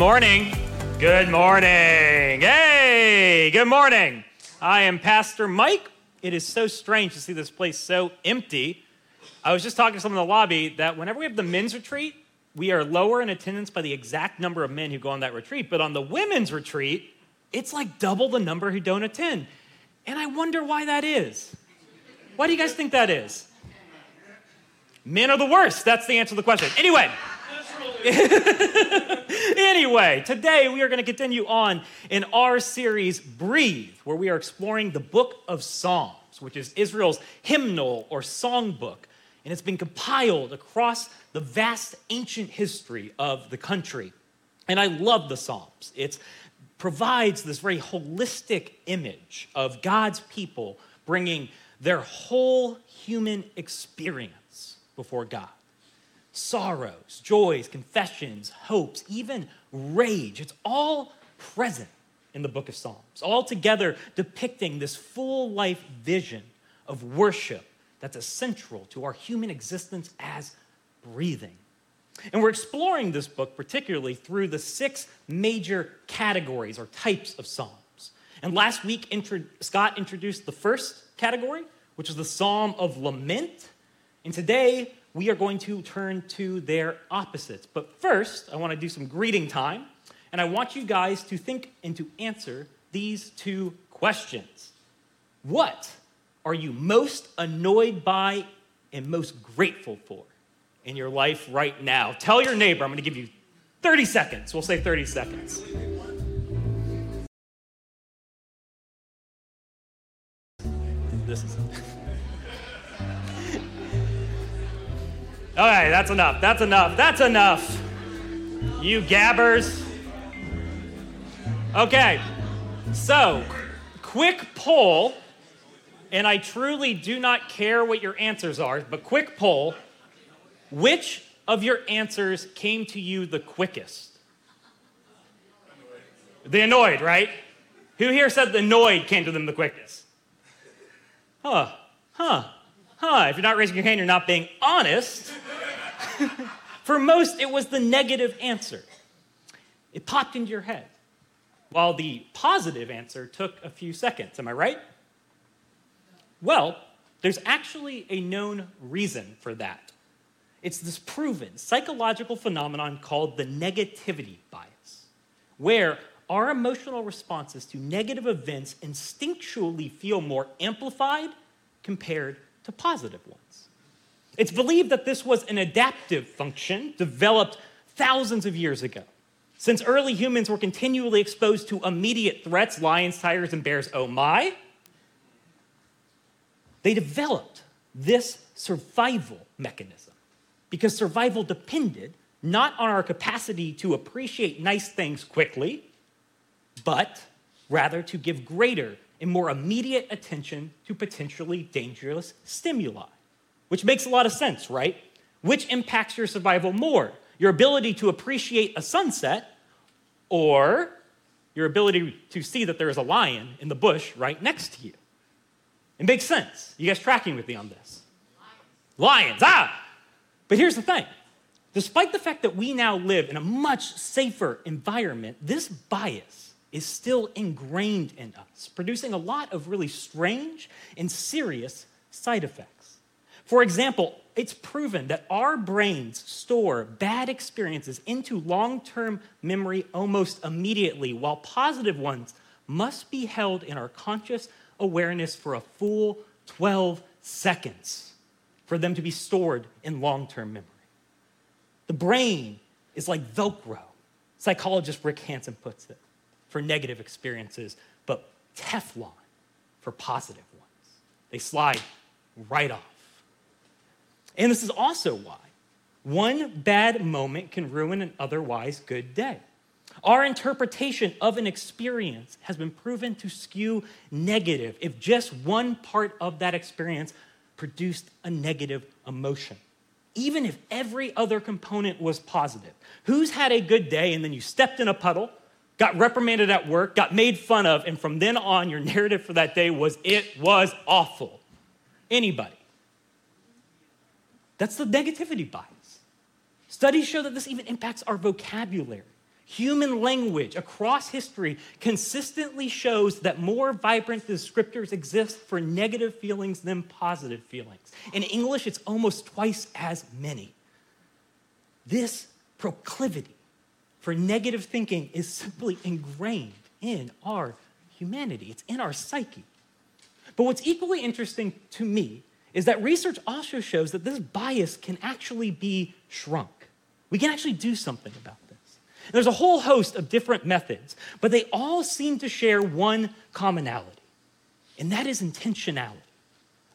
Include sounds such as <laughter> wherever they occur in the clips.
morning. Good morning. Hey, good morning. I am Pastor Mike. It is so strange to see this place so empty. I was just talking to someone in the lobby that whenever we have the men's retreat, we are lower in attendance by the exact number of men who go on that retreat. But on the women's retreat, it's like double the number who don't attend. And I wonder why that is. Why do you guys think that is? Men are the worst. That's the answer to the question. Anyway. <laughs> anyway, today we are going to continue on in our series, Breathe, where we are exploring the book of Psalms, which is Israel's hymnal or songbook. And it's been compiled across the vast ancient history of the country. And I love the Psalms. It provides this very holistic image of God's people bringing their whole human experience before God sorrows, joys, confessions, hopes, even rage. It's all present in the book of Psalms, all together depicting this full life vision of worship that's essential to our human existence as breathing. And we're exploring this book particularly through the six major categories or types of Psalms. And last week, Scott introduced the first category, which is the Psalm of Lament. And today, we are going to turn to their opposites. But first, I want to do some greeting time, and I want you guys to think and to answer these two questions. What are you most annoyed by and most grateful for in your life right now? Tell your neighbor, I'm going to give you 30 seconds. We'll say 30 seconds. This is. Okay, that's enough. That's enough. That's enough. You gabbers. Okay, so quick poll, and I truly do not care what your answers are, but quick poll. Which of your answers came to you the quickest? The annoyed, right? Who here said the annoyed came to them the quickest? Huh, huh, huh. If you're not raising your hand, you're not being honest. <laughs> For most, it was the negative answer. It popped into your head, while the positive answer took a few seconds. Am I right? Well, there's actually a known reason for that. It's this proven psychological phenomenon called the negativity bias, where our emotional responses to negative events instinctually feel more amplified compared to positive ones. It's believed that this was an adaptive function developed thousands of years ago. Since early humans were continually exposed to immediate threats, lions, tigers, and bears, oh my, they developed this survival mechanism because survival depended not on our capacity to appreciate nice things quickly, but rather to give greater and more immediate attention to potentially dangerous stimuli which makes a lot of sense, right? Which impacts your survival more? Your ability to appreciate a sunset or your ability to see that there is a lion in the bush right next to you? It makes sense. You guys tracking with me on this? Lions, Lions ah! But here's the thing despite the fact that we now live in a much safer environment, this bias is still ingrained in us, producing a lot of really strange and serious side effects. For example, it's proven that our brains store bad experiences into long term memory almost immediately, while positive ones must be held in our conscious awareness for a full 12 seconds for them to be stored in long term memory. The brain is like Velcro, psychologist Rick Hanson puts it, for negative experiences, but Teflon for positive ones. They slide right off. And this is also why one bad moment can ruin an otherwise good day. Our interpretation of an experience has been proven to skew negative if just one part of that experience produced a negative emotion. Even if every other component was positive. Who's had a good day and then you stepped in a puddle, got reprimanded at work, got made fun of, and from then on, your narrative for that day was, it was awful? Anybody. That's the negativity bias. Studies show that this even impacts our vocabulary. human language across history consistently shows that more vibrant descriptors exist for negative feelings than positive feelings. In English, it's almost twice as many. This proclivity for negative thinking is simply ingrained in our humanity, it's in our psyche. But what's equally interesting to me is that research also shows that this bias can actually be shrunk. We can actually do something about this. There's a whole host of different methods, but they all seem to share one commonality, and that is intentionality.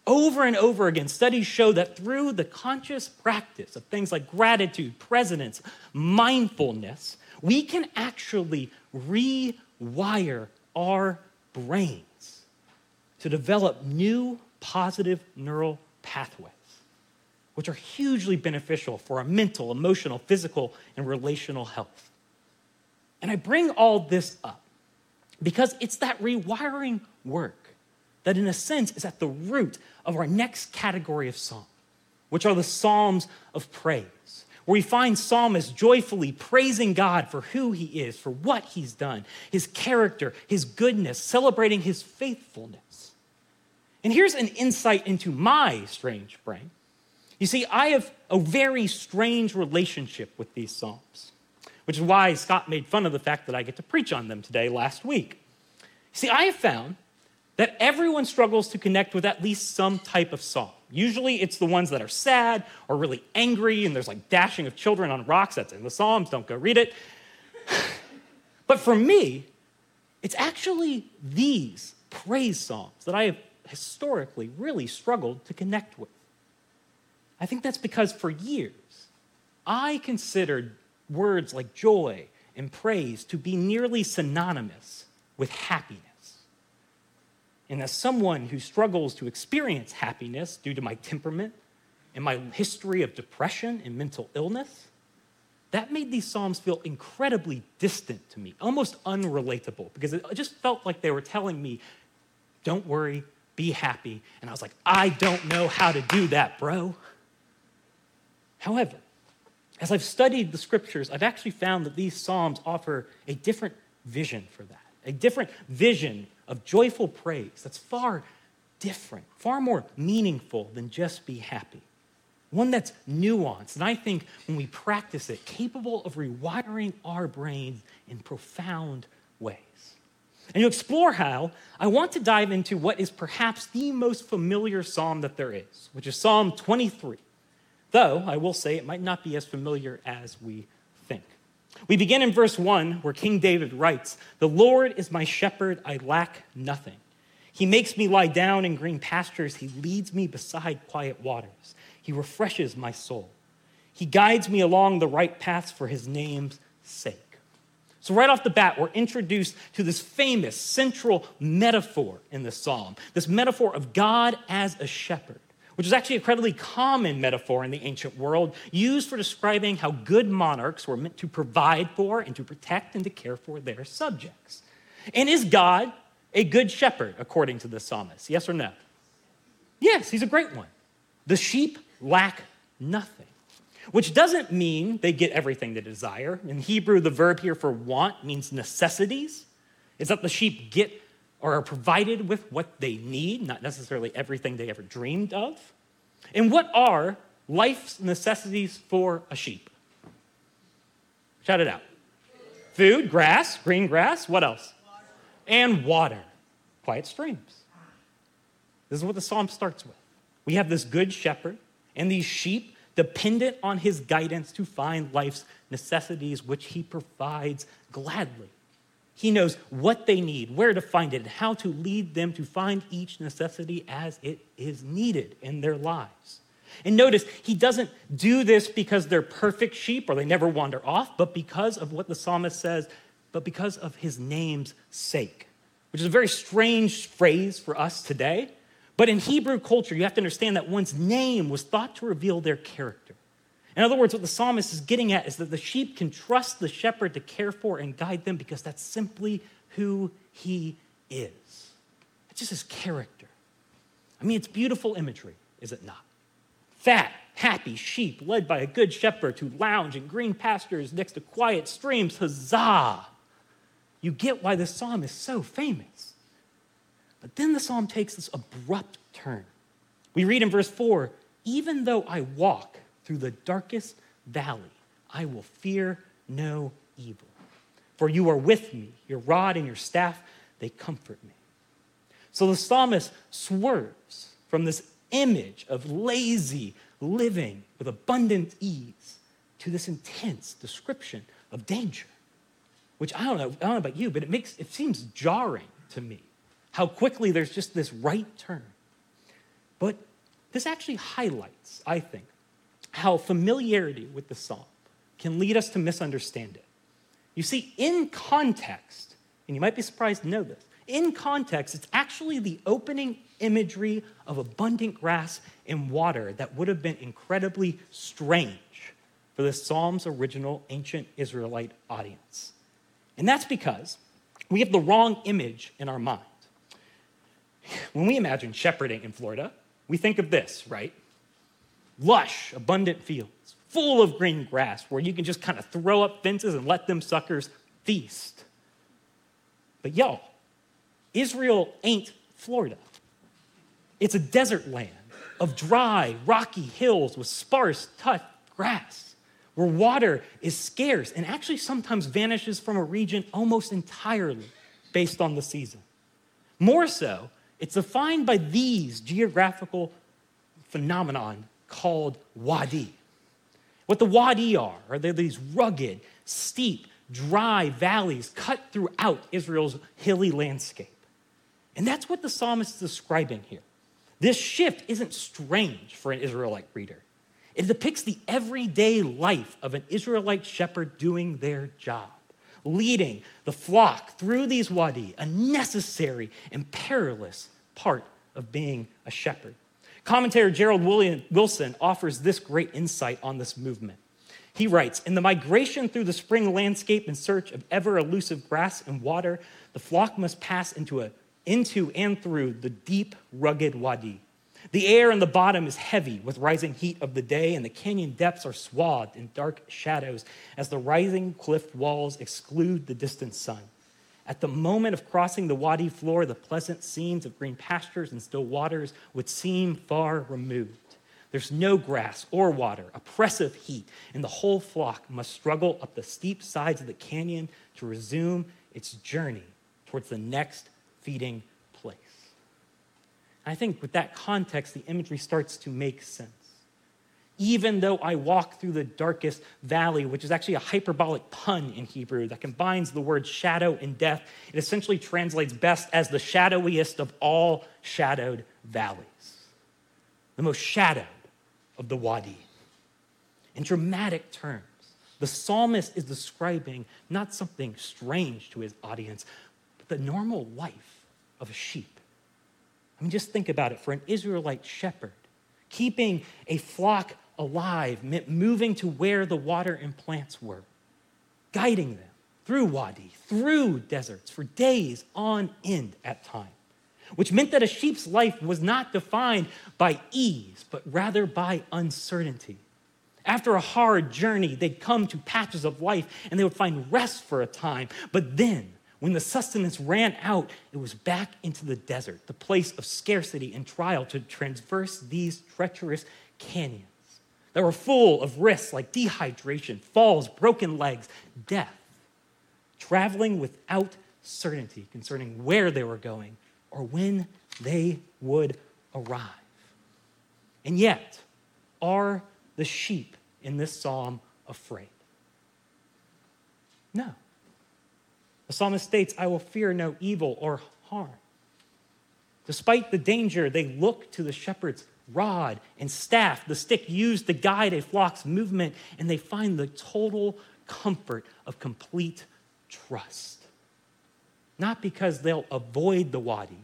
Over and over again, studies show that through the conscious practice of things like gratitude, presence, mindfulness, we can actually rewire our brains to develop new positive neural pathways, which are hugely beneficial for our mental, emotional, physical, and relational health. And I bring all this up because it's that rewiring work that, in a sense, is at the root of our next category of psalm, which are the Psalms of praise, where we find psalmists joyfully praising God for who he is, for what he's done, his character, his goodness, celebrating his faithfulness. And here's an insight into my strange brain. You see, I have a very strange relationship with these psalms which is why Scott made fun of the fact that I get to preach on them today last week. See, I have found that everyone struggles to connect with at least some type of song. Usually it's the ones that are sad or really angry, and there's like dashing of children on rocks. That's in the Psalms, don't go read it. <sighs> but for me, it's actually these praise songs that I have historically really struggled to connect with. I think that's because for years, I considered words like joy and praise to be nearly synonymous with happiness. And as someone who struggles to experience happiness due to my temperament and my history of depression and mental illness, that made these Psalms feel incredibly distant to me, almost unrelatable, because it just felt like they were telling me, don't worry, be happy. And I was like, I don't know how to do that, bro. However, as I've studied the scriptures, I've actually found that these Psalms offer a different vision for that, a different vision of joyful praise that's far different, far more meaningful than just be happy. One that's nuanced, and I think when we practice it, capable of rewiring our brains in profound ways. And to explore how, I want to dive into what is perhaps the most familiar psalm that there is, which is Psalm 23. Though, I will say, it might not be as familiar as we think. We begin in verse 1, where King David writes The Lord is my shepherd, I lack nothing. He makes me lie down in green pastures, He leads me beside quiet waters, He refreshes my soul. He guides me along the right paths for His name's sake. So, right off the bat, we're introduced to this famous central metaphor in the psalm this metaphor of God as a shepherd which is actually a incredibly common metaphor in the ancient world, used for describing how good monarchs were meant to provide for and to protect and to care for their subjects. And is God a good shepherd, according to the psalmist? Yes or no? Yes, he's a great one. The sheep lack nothing, which doesn't mean they get everything they desire. In Hebrew, the verb here for want means necessities. It's that the sheep get or are provided with what they need, not necessarily everything they ever dreamed of? And what are life's necessities for a sheep? Shout it out. Food, grass, green grass, what else? And water, quiet streams. This is what the psalm starts with. We have this good shepherd and these sheep dependent on his guidance to find life's necessities, which he provides gladly. He knows what they need, where to find it, and how to lead them to find each necessity as it is needed in their lives. And notice, he doesn't do this because they're perfect sheep or they never wander off, but because of what the psalmist says, but because of his name's sake, which is a very strange phrase for us today. But in Hebrew culture, you have to understand that one's name was thought to reveal their character. In other words, what the psalmist is getting at is that the sheep can trust the shepherd to care for and guide them because that's simply who he is. It's just his character. I mean, it's beautiful imagery, is it not? Fat, happy sheep led by a good shepherd who lounge in green pastures next to quiet streams. Huzzah! You get why this psalm is so famous. But then the psalm takes this abrupt turn. We read in verse 4 Even though I walk through the darkest valley, I will fear no evil. For you are with me, your rod and your staff, they comfort me. So the psalmist swerves from this image of lazy living with abundant ease to this intense description of danger, which I don't know, I don't know about you, but it makes it seems jarring to me how quickly there's just this right turn. But this actually highlights, I think, how familiarity with the psalm can lead us to misunderstand it. You see, in context, and you might be surprised to know this, in context, it's actually the opening imagery of abundant grass and water that would have been incredibly strange for the Psalm's original ancient Israelite audience. And that's because we have the wrong image in our mind. When we imagine shepherding in Florida, we think of this, right? Lush, abundant fields, full of green grass where you can just kind of throw up fences and let them suckers feast. But y'all, Israel ain't Florida. It's a desert land of dry, rocky hills with sparse, tough grass, where water is scarce and actually sometimes vanishes from a region almost entirely based on the season. More so, it's defined by these geographical phenomenon called wadi. What the wadi are, are they these rugged, steep, dry valleys cut throughout Israel's hilly landscape. And that's what the psalmist is describing here. This shift isn't strange for an Israelite reader. It depicts the everyday life of an Israelite shepherd doing their job, leading the flock through these wadi, a necessary and perilous part of being a shepherd. Commentator Gerald Wilson offers this great insight on this movement. He writes In the migration through the spring landscape in search of ever elusive grass and water, the flock must pass into a into and through the deep, rugged wadi. The air in the bottom is heavy with rising heat of the day, and the canyon depths are swathed in dark shadows as the rising cliff walls exclude the distant sun. At the moment of crossing the wadi floor, the pleasant scenes of green pastures and still waters would seem far removed. There's no grass or water, oppressive heat, and the whole flock must struggle up the steep sides of the canyon to resume its journey towards the next feeding. I think with that context, the imagery starts to make sense. Even though I walk through the darkest valley, which is actually a hyperbolic pun in Hebrew that combines the word shadow and death, it essentially translates best as the shadowiest of all shadowed valleys, the most shadowed of the wadi. In dramatic terms, the psalmist is describing not something strange to his audience, but the normal life of a sheep. Mean, just think about it for an Israelite shepherd, keeping a flock alive meant moving to where the water and plants were, guiding them through wadi, through deserts for days on end at time, which meant that a sheep's life was not defined by ease, but rather by uncertainty. After a hard journey, they'd come to patches of life and they would find rest for a time, but then when the sustenance ran out, it was back into the desert, the place of scarcity and trial to traverse these treacherous canyons that were full of risks like dehydration, falls, broken legs, death, traveling without certainty concerning where they were going or when they would arrive. And yet, are the sheep in this psalm afraid? No. The psalmist states, I will fear no evil or harm. Despite the danger, they look to the shepherd's rod and staff, the stick used to guide a flock's movement, and they find the total comfort of complete trust. Not because they'll avoid the wadi,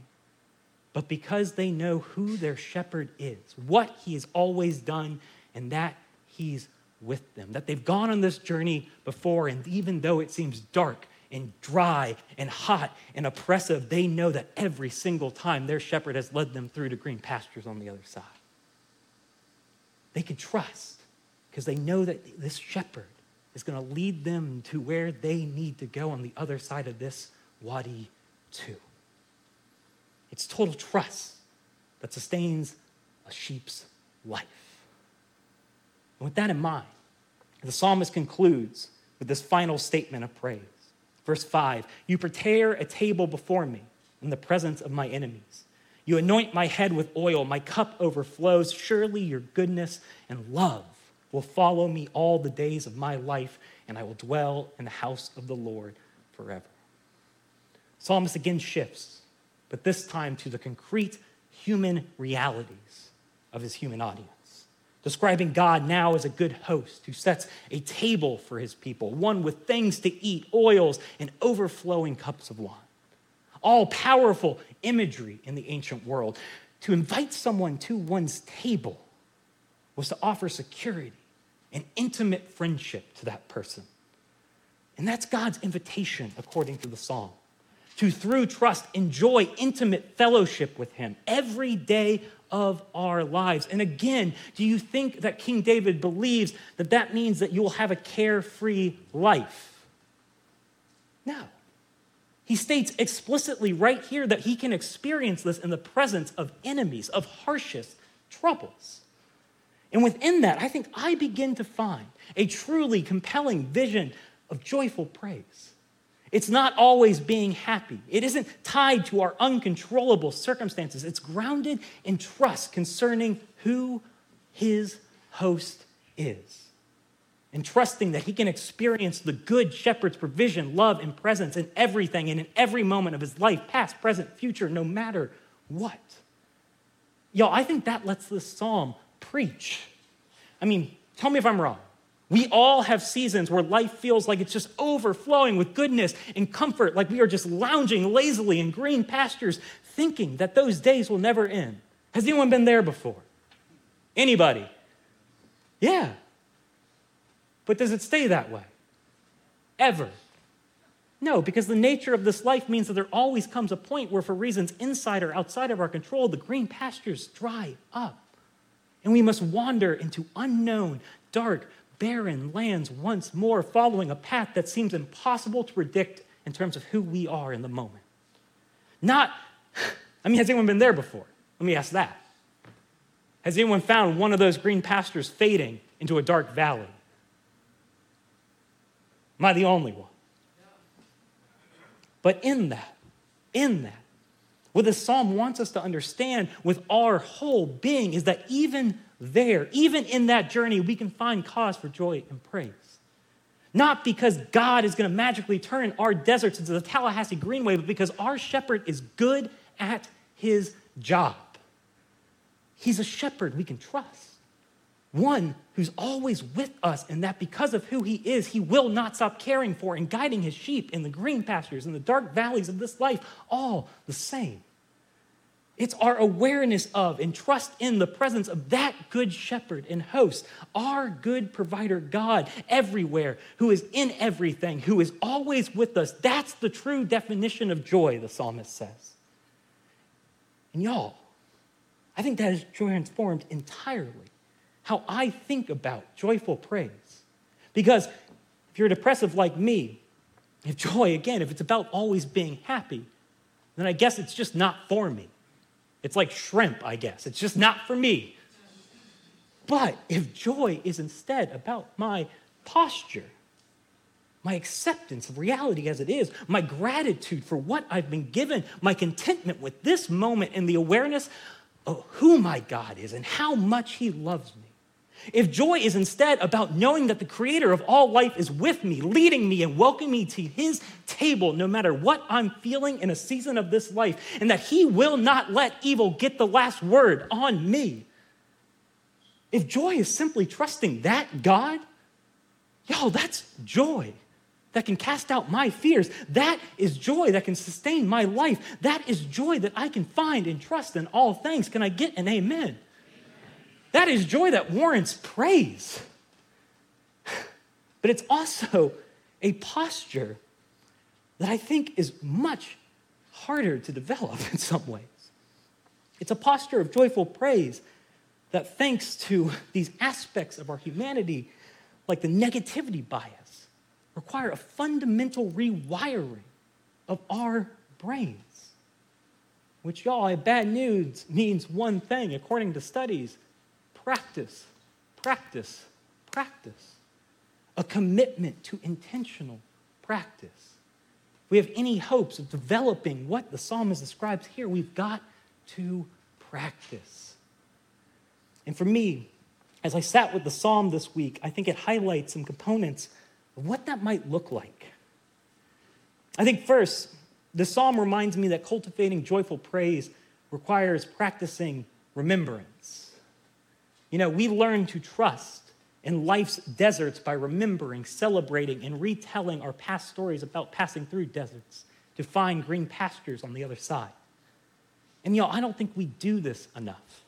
but because they know who their shepherd is, what he has always done, and that he's with them. That they've gone on this journey before, and even though it seems dark and dry and hot and oppressive, they know that every single time their shepherd has led them through to green pastures on the other side. they can trust because they know that this shepherd is going to lead them to where they need to go on the other side of this wadi, too. It's total trust that sustains a sheep's life. And with that in mind, the psalmist concludes with this final statement of praise. Verse 5 You prepare a table before me in the presence of my enemies. You anoint my head with oil, my cup overflows. Surely your goodness and love will follow me all the days of my life, and I will dwell in the house of the Lord forever. Psalmist again shifts, but this time to the concrete human realities of his human audience, describing God now as a good host who sets a table for his people, one with things to eat, oils, and overflowing cups of wine. All powerful imagery in the ancient world. To invite someone to one's table was to offer security and intimate friendship to that person. And that's God's invitation, according to the psalm to, through trust, enjoy intimate fellowship with Him every day of our lives. And again, do you think that King David believes that that means that you will have a carefree life? No. He states explicitly right here that he can experience this in the presence of enemies, of harshest troubles. And within that, I think I begin to find a truly compelling vision of joyful praise. It's not always being happy. It isn't tied to our uncontrollable circumstances. It's grounded in trust concerning who his host is. And trusting that he can experience the good shepherd's provision, love, and presence in everything and in every moment of his life, past, present, future, no matter what. Y'all, I think that lets this psalm preach. I mean, tell me if I'm wrong. We all have seasons where life feels like it's just overflowing with goodness and comfort, like we are just lounging lazily in green pastures, thinking that those days will never end. Has anyone been there before? Anybody? Yeah. But does it stay that way? Ever? No, because the nature of this life means that there always comes a point where, for reasons inside or outside of our control, the green pastures dry up. And we must wander into unknown, dark, barren lands once more, following a path that seems impossible to predict in terms of who we are in the moment. Not, <sighs> I mean, has anyone been there before? Let me ask that. Has anyone found one of those green pastures fading into a dark valley? Am I the only one? But in that, in that, what the psalm wants us to understand with our whole being is that even there, even in that journey, we can find cause for joy and praise. Not because God is going to magically turn our deserts into the Tallahassee Greenway, but because our shepherd is good at his job. He's a shepherd we can trust. One who's always with us, and that because of who he is, he will not stop caring for and guiding his sheep in the green pastures, and the dark valleys of this life, all the same. It's our awareness of and trust in the presence of that good shepherd and host, our good provider God everywhere, who is in everything, who is always with us. That's the true definition of joy, the psalmist says. And y'all, I think that has transformed entirely how I think about joyful praise. Because if you're depressive like me, if joy, again, if it's about always being happy, then I guess it's just not for me. It's like shrimp, I guess. It's just not for me. But if joy is instead about my posture, my acceptance of reality as it is, my gratitude for what I've been given, my contentment with this moment, and the awareness of who my God is and how much He loves me, if joy is instead about knowing that the creator of all life is with me, leading me and welcoming me to his table, no matter what I'm feeling in a season of this life, and that he will not let evil get the last word on me. If joy is simply trusting that God, yo, that's joy that can cast out my fears. That is joy that can sustain my life. That is joy that I can find and trust in all things. Can I get an amen? That is joy that warrants praise. But it's also a posture that I think is much harder to develop <laughs> in some ways. It's a posture of joyful praise that thanks to these aspects of our humanity, like the negativity bias, require a fundamental rewiring of our brains. Which, y'all, bad news means one thing, according to studies practice, practice, practice. A commitment to intentional practice. If we have any hopes of developing what the psalmist describes here, we've got to practice. And for me, as I sat with the psalm this week, I think it highlights some components of what that might look like. I think first, the psalm reminds me that cultivating joyful praise requires practicing remembrance. You know, we learn to trust in life's deserts by remembering, celebrating, and retelling our past stories about passing through deserts to find green pastures on the other side. And y'all, I don't think we do this enough.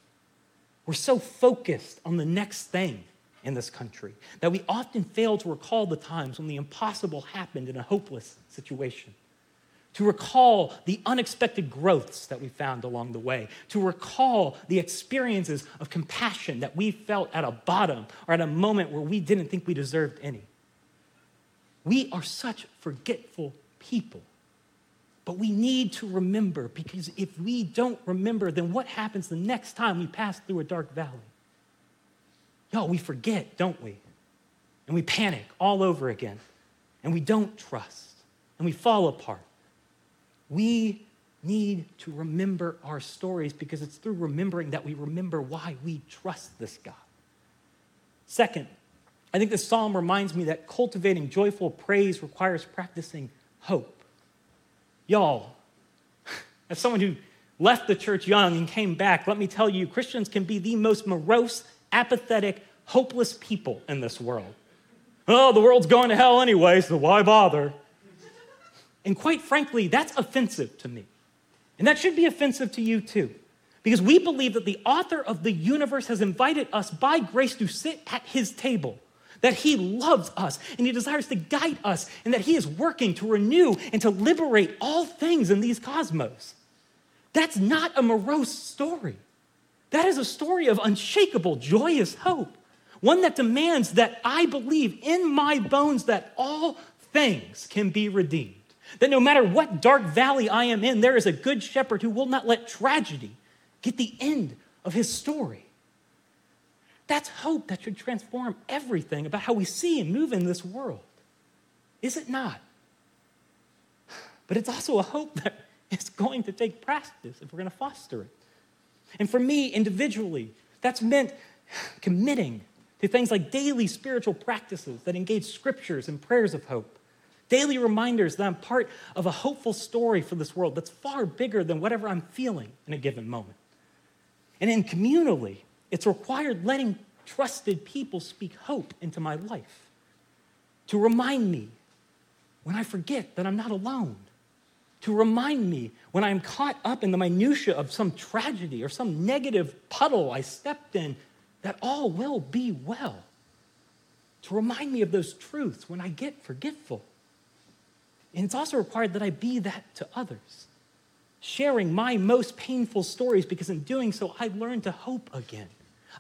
We're so focused on the next thing in this country that we often fail to recall the times when the impossible happened in a hopeless situation to recall the unexpected growths that we found along the way, to recall the experiences of compassion that we felt at a bottom or at a moment where we didn't think we deserved any. We are such forgetful people. But we need to remember because if we don't remember, then what happens the next time we pass through a dark valley? Yo, we forget, don't we? And we panic all over again. And we don't trust. And we fall apart. We need to remember our stories because it's through remembering that we remember why we trust this God. Second, I think this psalm reminds me that cultivating joyful praise requires practicing hope. Y'all, <laughs> as someone who left the church young and came back, let me tell you, Christians can be the most morose, apathetic, hopeless people in this world. Oh, the world's going to hell anyway, so why bother? And quite frankly, that's offensive to me. And that should be offensive to you too. Because we believe that the author of the universe has invited us by grace to sit at his table, that he loves us and he desires to guide us, and that he is working to renew and to liberate all things in these cosmos. That's not a morose story. That is a story of unshakable, joyous hope. One that demands that I believe in my bones that all things can be redeemed. That no matter what dark valley I am in, there is a good shepherd who will not let tragedy get the end of his story. That's hope that should transform everything about how we see and move in this world. Is it not? But it's also a hope that is going to take practice if we're going to foster it. And for me individually, that's meant committing to things like daily spiritual practices that engage scriptures and prayers of hope Daily reminders that I'm part of a hopeful story for this world that's far bigger than whatever I'm feeling in a given moment. And in communally, it's required letting trusted people speak hope into my life, to remind me when I forget that I'm not alone, to remind me when I'm caught up in the minutia of some tragedy or some negative puddle I stepped in that all will be well, to remind me of those truths when I get forgetful and it's also required that I be that to others, sharing my most painful stories because in doing so, I learned to hope again.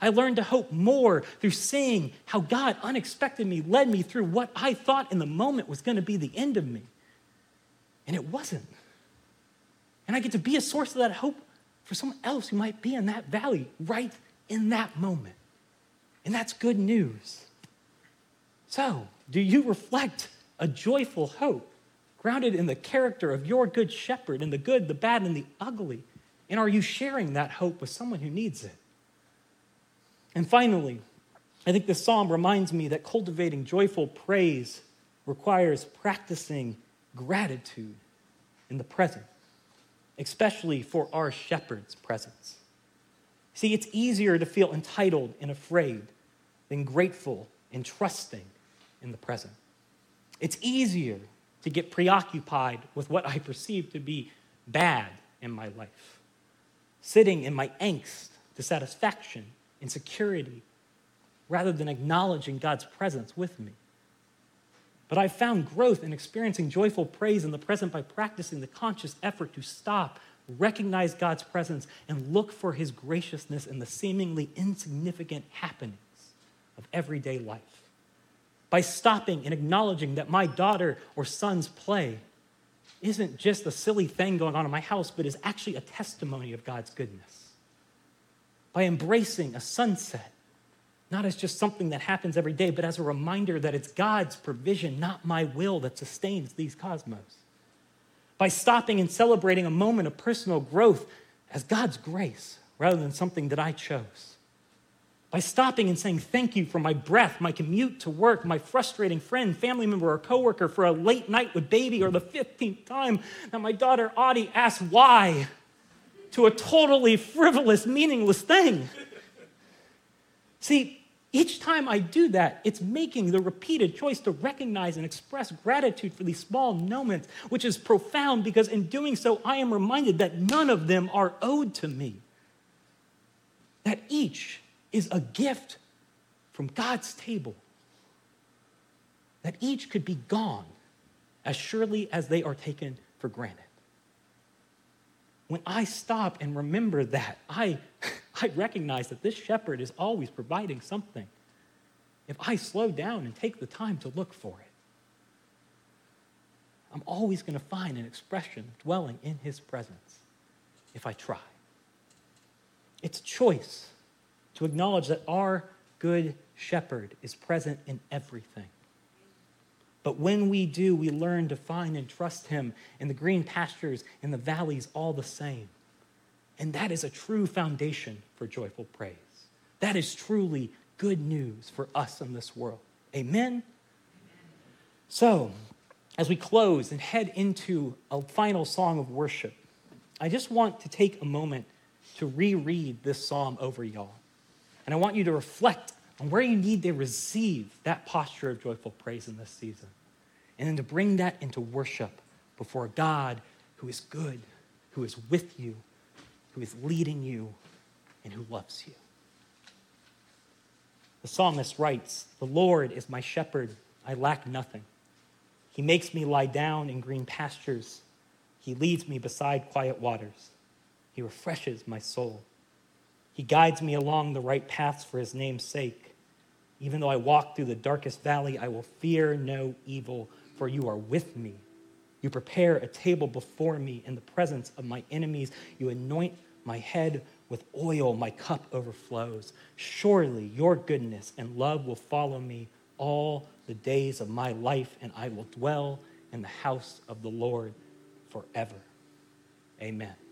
I learned to hope more through seeing how God unexpectedly led me through what I thought in the moment was going to be the end of me. And it wasn't. And I get to be a source of that hope for someone else who might be in that valley right in that moment. And that's good news. So, do you reflect a joyful hope grounded in the character of your good shepherd, in the good, the bad, and the ugly? And are you sharing that hope with someone who needs it? And finally, I think this psalm reminds me that cultivating joyful praise requires practicing gratitude in the present, especially for our shepherd's presence. See, it's easier to feel entitled and afraid than grateful and trusting in the present. It's easier to get preoccupied with what I perceive to be bad in my life, sitting in my angst dissatisfaction, insecurity, rather than acknowledging God's presence with me. But I've found growth in experiencing joyful praise in the present by practicing the conscious effort to stop, recognize God's presence, and look for his graciousness in the seemingly insignificant happenings of everyday life. By stopping and acknowledging that my daughter or son's play isn't just a silly thing going on in my house, but is actually a testimony of God's goodness. By embracing a sunset, not as just something that happens every day, but as a reminder that it's God's provision, not my will, that sustains these cosmos. By stopping and celebrating a moment of personal growth as God's grace rather than something that I chose by stopping and saying thank you for my breath, my commute to work, my frustrating friend, family member, or coworker for a late night with baby, or the 15th time that my daughter Audie asked why to a totally frivolous, meaningless thing. See, each time I do that, it's making the repeated choice to recognize and express gratitude for these small moments, which is profound because in doing so, I am reminded that none of them are owed to me. That each is a gift from God's table that each could be gone as surely as they are taken for granted. When I stop and remember that, I, <laughs> I recognize that this shepherd is always providing something. If I slow down and take the time to look for it, I'm always going to find an expression dwelling in his presence if I try. It's choice to acknowledge that our good shepherd is present in everything. But when we do, we learn to find and trust him in the green pastures, in the valleys, all the same. And that is a true foundation for joyful praise. That is truly good news for us in this world. Amen? So, as we close and head into a final song of worship, I just want to take a moment to reread this psalm over y'all. And I want you to reflect on where you need to receive that posture of joyful praise in this season. And then to bring that into worship before God who is good, who is with you, who is leading you, and who loves you. The psalmist writes The Lord is my shepherd, I lack nothing. He makes me lie down in green pastures. He leads me beside quiet waters. He refreshes my soul. He guides me along the right paths for his name's sake. Even though I walk through the darkest valley, I will fear no evil, for you are with me. You prepare a table before me in the presence of my enemies. You anoint my head with oil, my cup overflows. Surely your goodness and love will follow me all the days of my life, and I will dwell in the house of the Lord forever. Amen.